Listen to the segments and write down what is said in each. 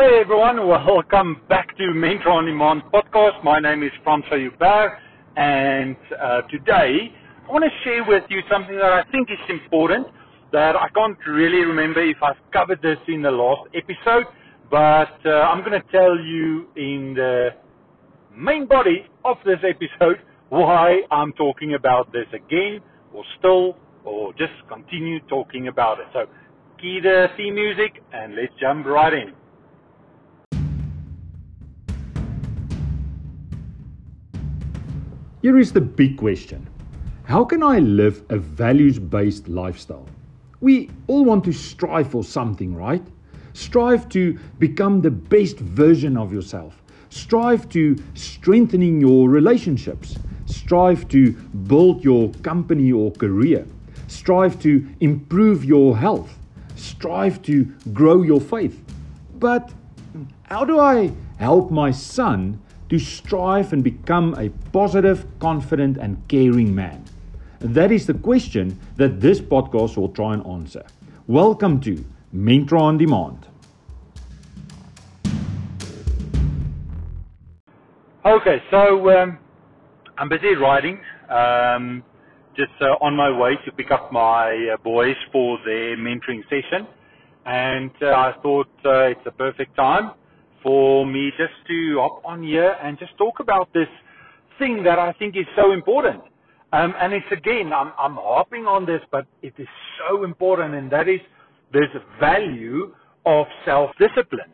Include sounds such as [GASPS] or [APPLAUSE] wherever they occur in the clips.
Hey everyone, welcome back to Mentor on Demand podcast. My name is Francois Hubert and uh, today I want to share with you something that I think is important that I can't really remember if I've covered this in the last episode, but uh, I'm going to tell you in the main body of this episode why I'm talking about this again or still or just continue talking about it. So key the theme music and let's jump right in. Here is the big question How can I live a values based lifestyle? We all want to strive for something, right? Strive to become the best version of yourself. Strive to strengthening your relationships. Strive to build your company or career. Strive to improve your health. Strive to grow your faith. But how do I help my son to strive and become a positive, confident, and caring man? That is the question that this podcast will try and answer. Welcome to Mentor on Demand. Okay, so um, I'm busy riding, um, just uh, on my way to pick up my uh, boys for their mentoring session, and uh, I thought uh, it's a perfect time for me just to hop on here and just talk about this thing that I think is so important. Um, and it's again, I'm, I'm hopping on this, but it is so important, and that is this value of self-discipline.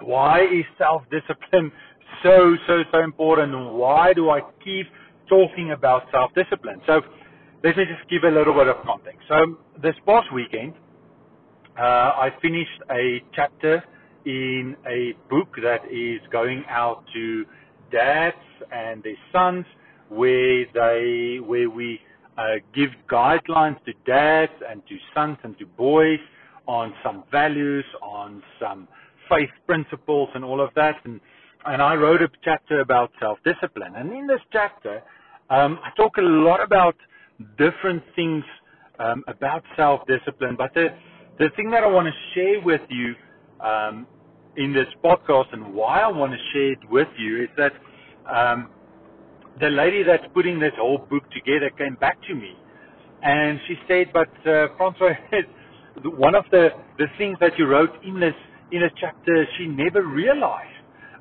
Why is self-discipline [LAUGHS] so, so, so important, and why do I keep talking about self-discipline? So, let me just give a little bit of context. So, this past weekend, uh, I finished a chapter in a book that is going out to dads and their sons, where they where we uh, give guidelines to dads and to sons and to boys on some values, on some faith principles, and all of that. And and I wrote a chapter about self-discipline. And in this chapter, um, I talk a lot about different things um, about self-discipline. But the the thing that I want to share with you um, in this podcast and why I want to share it with you is that um, the lady that's putting this whole book together came back to me and she said, "But uh, Francois, [LAUGHS] one of the the things that you wrote in this in a chapter, she never realized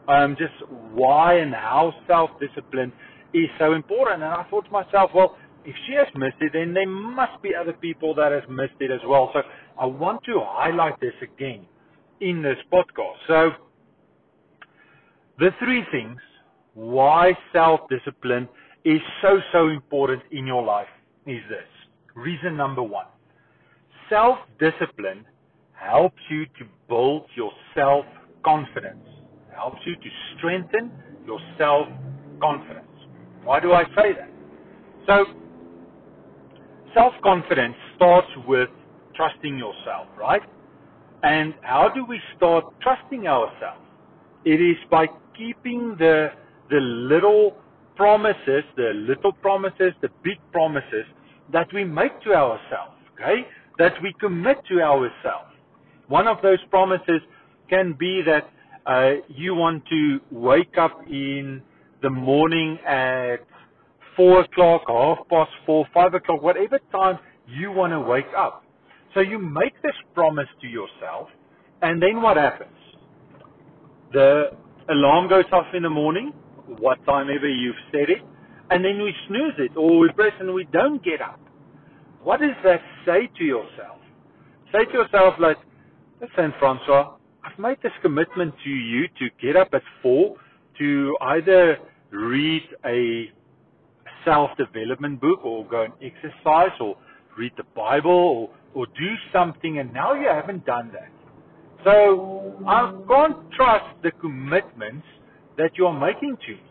um, just why and how self-discipline is so important." And I thought to myself, well. If she has missed it, then there must be other people that has missed it as well. So I want to highlight this again in this podcast. So, the three things why self discipline is so, so important in your life is this. Reason number one self discipline helps you to build your self confidence, helps you to strengthen your self confidence. Why do I say that? So, self confidence starts with trusting yourself, right? And how do we start trusting ourselves? It is by keeping the the little promises, the little promises, the big promises that we make to ourselves, okay? That we commit to ourselves. One of those promises can be that uh, you want to wake up in the morning at four o'clock, half past four, five o'clock, whatever time you want to wake up. So you make this promise to yourself, and then what happens? The alarm goes off in the morning, what time ever you've set it, and then we snooze it, or we press and we don't get up. What does that say to yourself? Say to yourself, like, listen, Francois, I've made this commitment to you to get up at four to either read a self-development book or go and exercise or read the Bible or or do something and now you haven't done that. So I can't trust the commitments that you're making to me.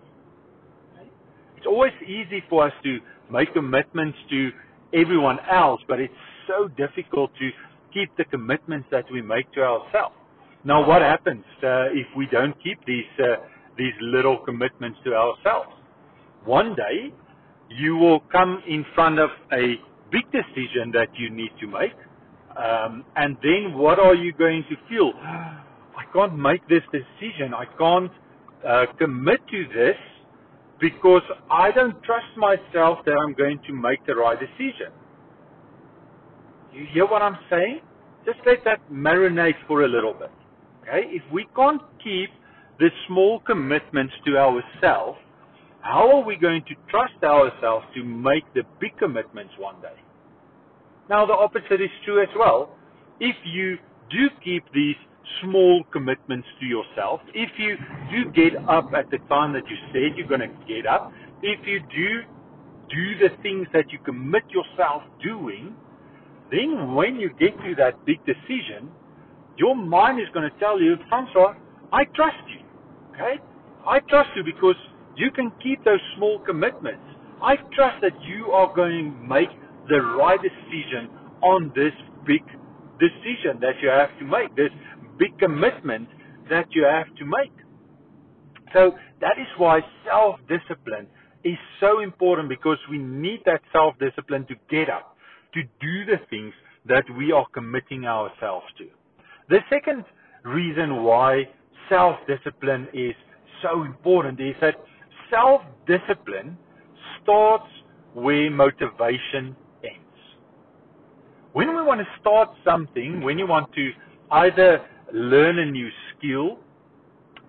It's always easy for us to make commitments to everyone else, but it's so difficult to keep the commitments that we make to ourselves. Now, what happens uh, if we don't keep these uh, these little commitments to ourselves? One day, you will come in front of a big decision that you need to make. Um, and then what are you going to feel? [GASPS] I can't make this decision. I can't uh, commit to this because I don't trust myself that I'm going to make the right decision. You hear what I'm saying? Just let that marinate for a little bit. Okay? If we can't keep the small commitments to ourselves, how are we going to trust ourselves to make the big commitments one day? Now, the opposite is true as well. If you do keep these small commitments to yourself, if you do get up at the time that you said you're going to get up, if you do do the things that you commit yourself doing, then when you get to that big decision, your mind is going to tell you, Francois, I trust you. Okay? I trust you because you can keep those small commitments. I trust that you are going to make the right decision on this big decision that you have to make, this big commitment that you have to make. So that is why self-discipline is so important because we need that self-discipline to get up, to do the things that we are committing ourselves to. The second reason why self-discipline is so important is that self-discipline starts where motivation ends. When we want to start something, when you want to either learn a new skill,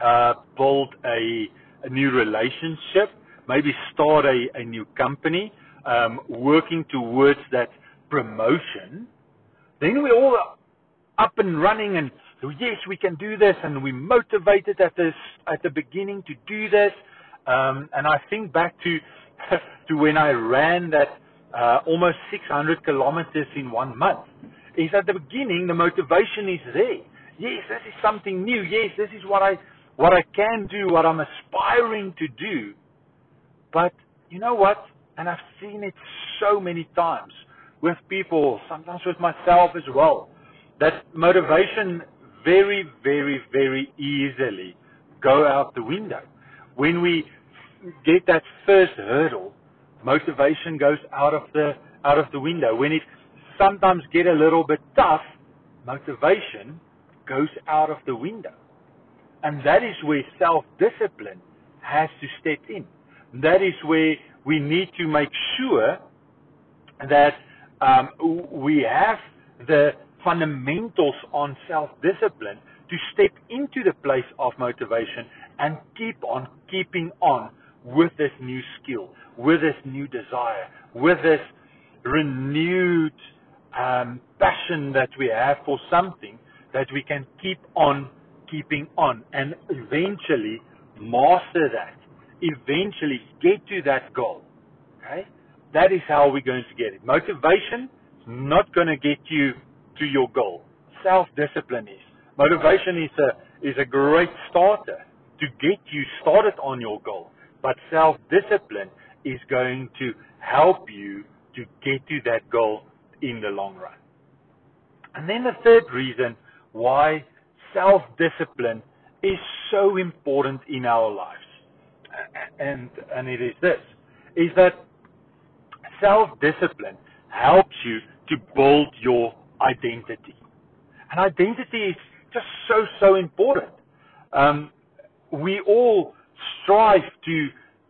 uh, build a, a, new relationship, maybe start a, a new company, um, working towards that promotion, then we're all up and running and yes, we can do this, and we're motivated at this at the beginning to do this. Um, and I think back to [LAUGHS] to when I ran that uh, almost 600 kilometers in one month. Is at the beginning the motivation is there yes, this is something new. Yes, this is what I what I can do, what I'm aspiring to do. But you know what? And I've seen it so many times with people, sometimes with myself as well, that motivation very, very, very easily go out the window. When we get that first hurdle, motivation goes out of the out of the window. When it sometimes get a little bit tough, motivation goes out of the window. And that is where self-discipline has to step in. That is where we need to make sure that um, we have the fundamentals on self-discipline to step into the place of motivation and keep on keeping on with this new skill, with this new desire, with this renewed um, passion that we have for something that we can keep on keeping on and eventually master that. Eventually get to that goal. Okay? That is how we're going to get it. Motivation is not going to get you to your goal. Self-discipline is. Motivation is a, is a great starter to get you started on your goal. But self-discipline is going to help you to get to that goal in the long run. And then the third reason why self-discipline is so important in our lives. And, and it is this, is that self-discipline helps you to build your identity. And identity is just so, so important. Um, we all strive to,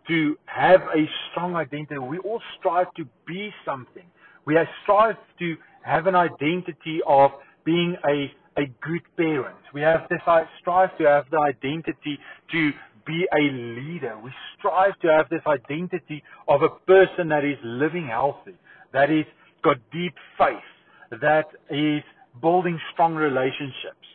to have a strong identity. We all strive to be something. We strive to have an identity of being a a good parent. We have this I strive to have the identity to be a leader. We strive to have this identity of a person that is living healthy, that is got deep faith, that is building strong relationships.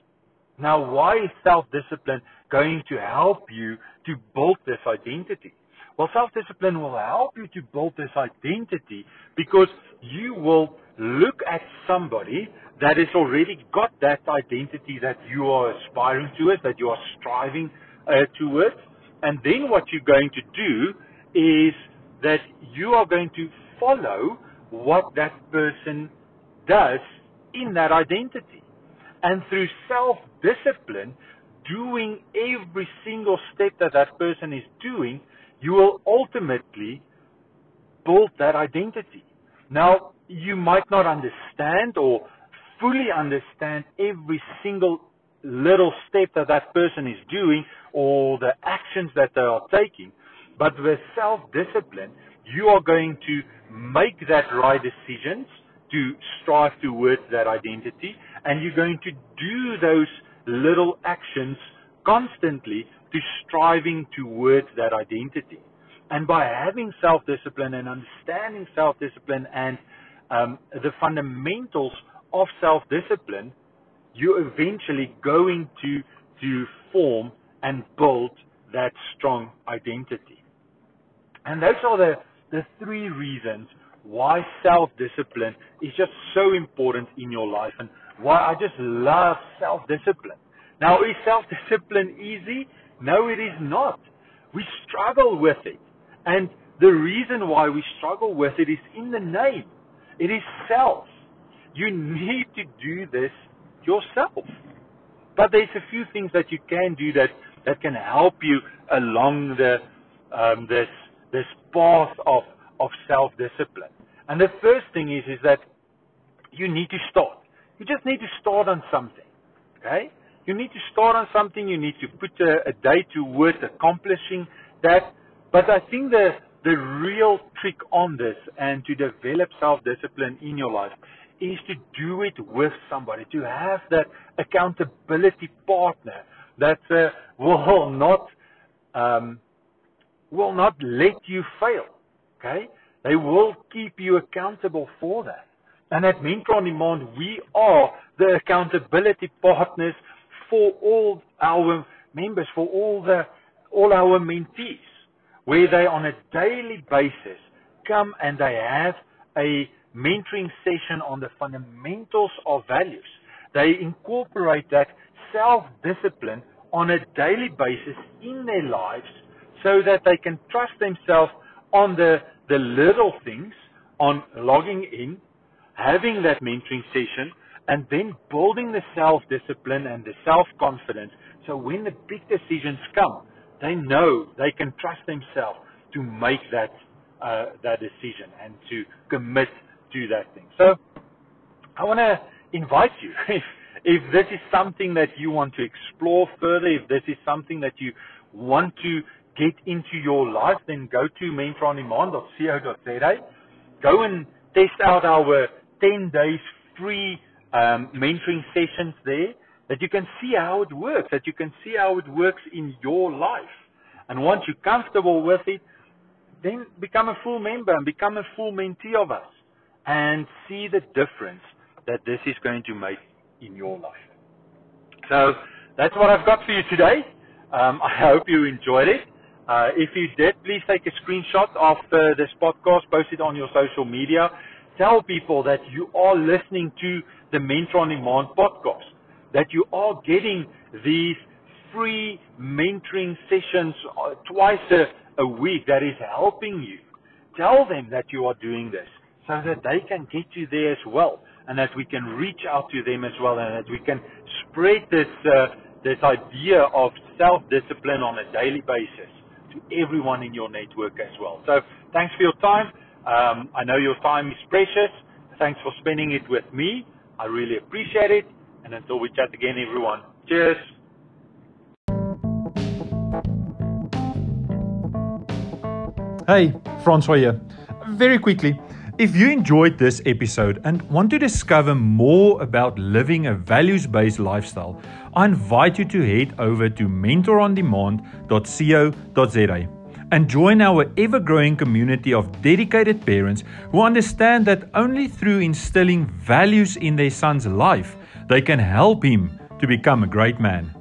Now, why is self-discipline going to help you to build this identity? Well, self-discipline will help you to build this identity because you will look at somebody that has already got that identity that you are aspiring towards, that you are striving uh, towards. And then what you're going to do is that you are going to follow what that person does in that identity. And through self-discipline, doing every single step that that person is doing, you will ultimately build that identity. Now, you might not understand or fully understand every single little step that that person is doing or the actions that they are taking. But with self-discipline, you are going to make that right decisions to strive towards that identity and you're going to do those little actions constantly to striving towards that identity. And by having self-discipline and understanding self-discipline and um, the fundamentals of self-discipline, you're eventually going to to form and build that strong identity. And those are the, the three reasons why self-discipline is just so important in your life and why I just love self-discipline. Now, is self-discipline easy? No, it is not. We struggle with it. And the reason why we struggle with it is in the name. It is self. You need to do this yourself. But there's a few things that you can do that, that can help you along the um, this this path of of self discipline. And the first thing is is that you need to start. You just need to start on something. Okay? You need to start on something. You need to put a, a day towards accomplishing that. But I think the the real trick on this and to develop self-discipline in your life is to do it with somebody, to have that accountability partner that uh, will not um, will not let you fail. Okay, they will keep you accountable for that. And at Mentor on Demand, we are the accountability partners for all our members, for all the all our mentees where they on a daily basis come and they have a mentoring session on the fundamentals of values. They incorporate that self-discipline on a daily basis in their lives so that they can trust themselves on the, the little things, on logging in, having that mentoring session, and then building the self-discipline and the self-confidence so when the big decisions come, they know they can trust themselves to make that uh, that decision and to commit to that thing. So I want to invite you [LAUGHS] if if this is something that you want to explore further, if this is something that you want to get into your life, then go to mentorondemand.co.za. Go and test out our 10 days free um, mentoring sessions there that you can see how it works, that you can see how it works in your life. And once you're comfortable with it, then become a full member and become a full mentee of us and see the difference that this is going to make in your life. So that's what I've got for you today. Um, I hope you enjoyed it. Uh, if you did, please take a screenshot of uh, this podcast, post it on your social media. Tell people that you are listening to the Mentor on Demand podcast that you are getting these free mentoring sessions uh, twice a, a week that is helping you. Tell them that you are doing this so that they can get you there as well and that we can reach out to them as well and that we can spread this, uh, this idea of self-discipline on a daily basis to everyone in your network as well. So thanks for your time. Um, I know your time is precious. Thanks for spending it with me. I really appreciate it. And until we chat again, everyone, cheers. Hey, Francois here. Very quickly, if you enjoyed this episode and want to discover more about living a values based lifestyle, I invite you to head over to mentorondemand.co.za and join our ever growing community of dedicated parents who understand that only through instilling values in their son's life they can help him to become a great man.